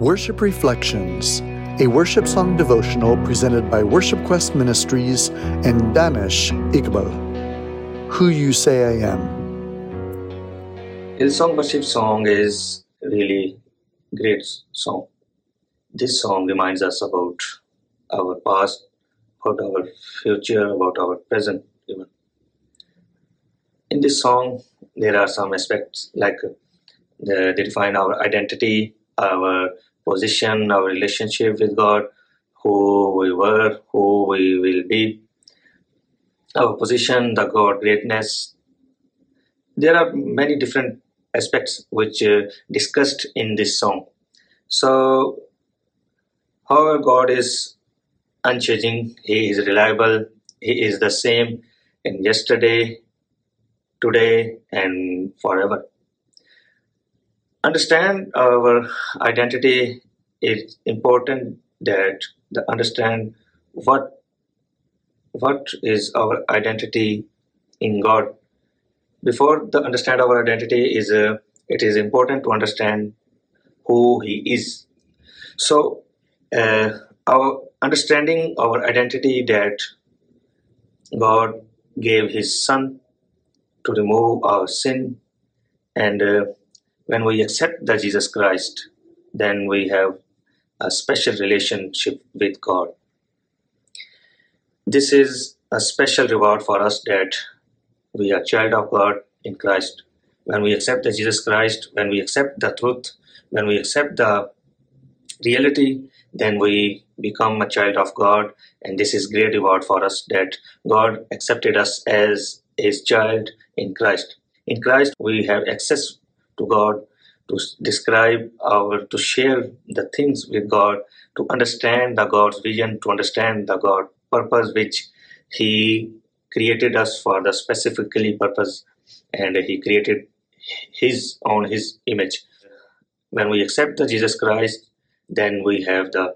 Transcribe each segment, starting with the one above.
Worship Reflections, a worship song devotional presented by Worship Quest Ministries and Danish Iqbal. Who You Say I Am. Hillsong Worship song is really great song. This song reminds us about our past, about our future, about our present even. In this song, there are some aspects like uh, the, they define our identity, our position, our relationship with God, who we were, who we will be, our position, the God greatness. There are many different aspects which uh, discussed in this song. So, however, God is unchanging. He is reliable. He is the same in yesterday, today, and forever understand our identity it's important that the understand what what is our identity in god. Before the understand our identity is uh, it is important to understand who he is. So uh, our understanding our identity that god gave his son to remove our sin and uh, when we accept the Jesus Christ, then we have a special relationship with God. This is a special reward for us that we are child of God in Christ. When we accept the Jesus Christ, when we accept the truth, when we accept the reality, then we become a child of God, and this is great reward for us that God accepted us as His child in Christ. In Christ, we have access to God, to describe our, to share the things with God, to understand the God's vision, to understand the God purpose which He created us for the specifically purpose, and He created His own His image. When we accept the Jesus Christ, then we have the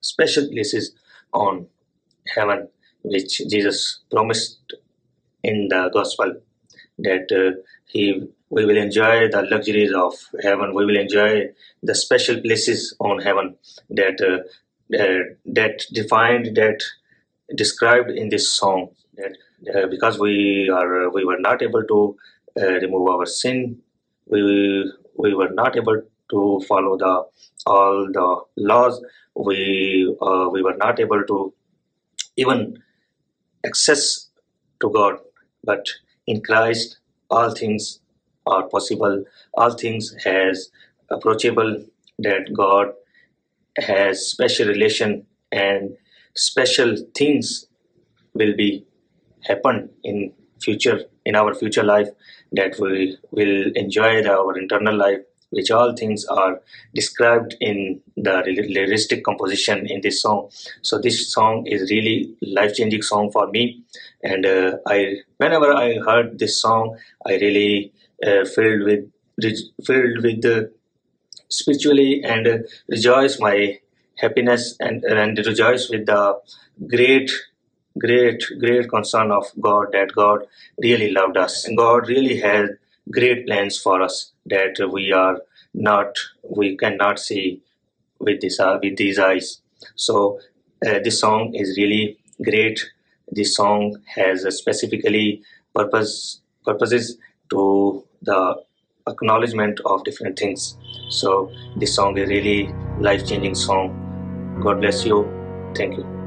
special places on heaven which Jesus promised in the gospel that uh, he we will enjoy the luxuries of heaven. We will enjoy the special places on heaven that uh, uh, that defined that described in this song. That uh, because we are we were not able to uh, remove our sin we we were not able to follow the all the laws. We uh, we were not able to even access to god. But in christ all things are possible. All things has approachable that god has special relation and special things will be happen in future in our future life that we will enjoy our internal life which all things are described in the lyristic composition in this song. So this song is really life changing song for me. And uh, i whenever i heard this song i really filled with filled with uh, spiritually and uh, rejoice my happiness and and rejoice with the great great great concern of god that god really loved us. And god really has great plans for us that we are not we cannot see with this uh, with these eyes. So uh, this song is really great. This song has specifically purpose purposes to the acknowledgement of different things. So this song is really life changing song. God bless you. Thank you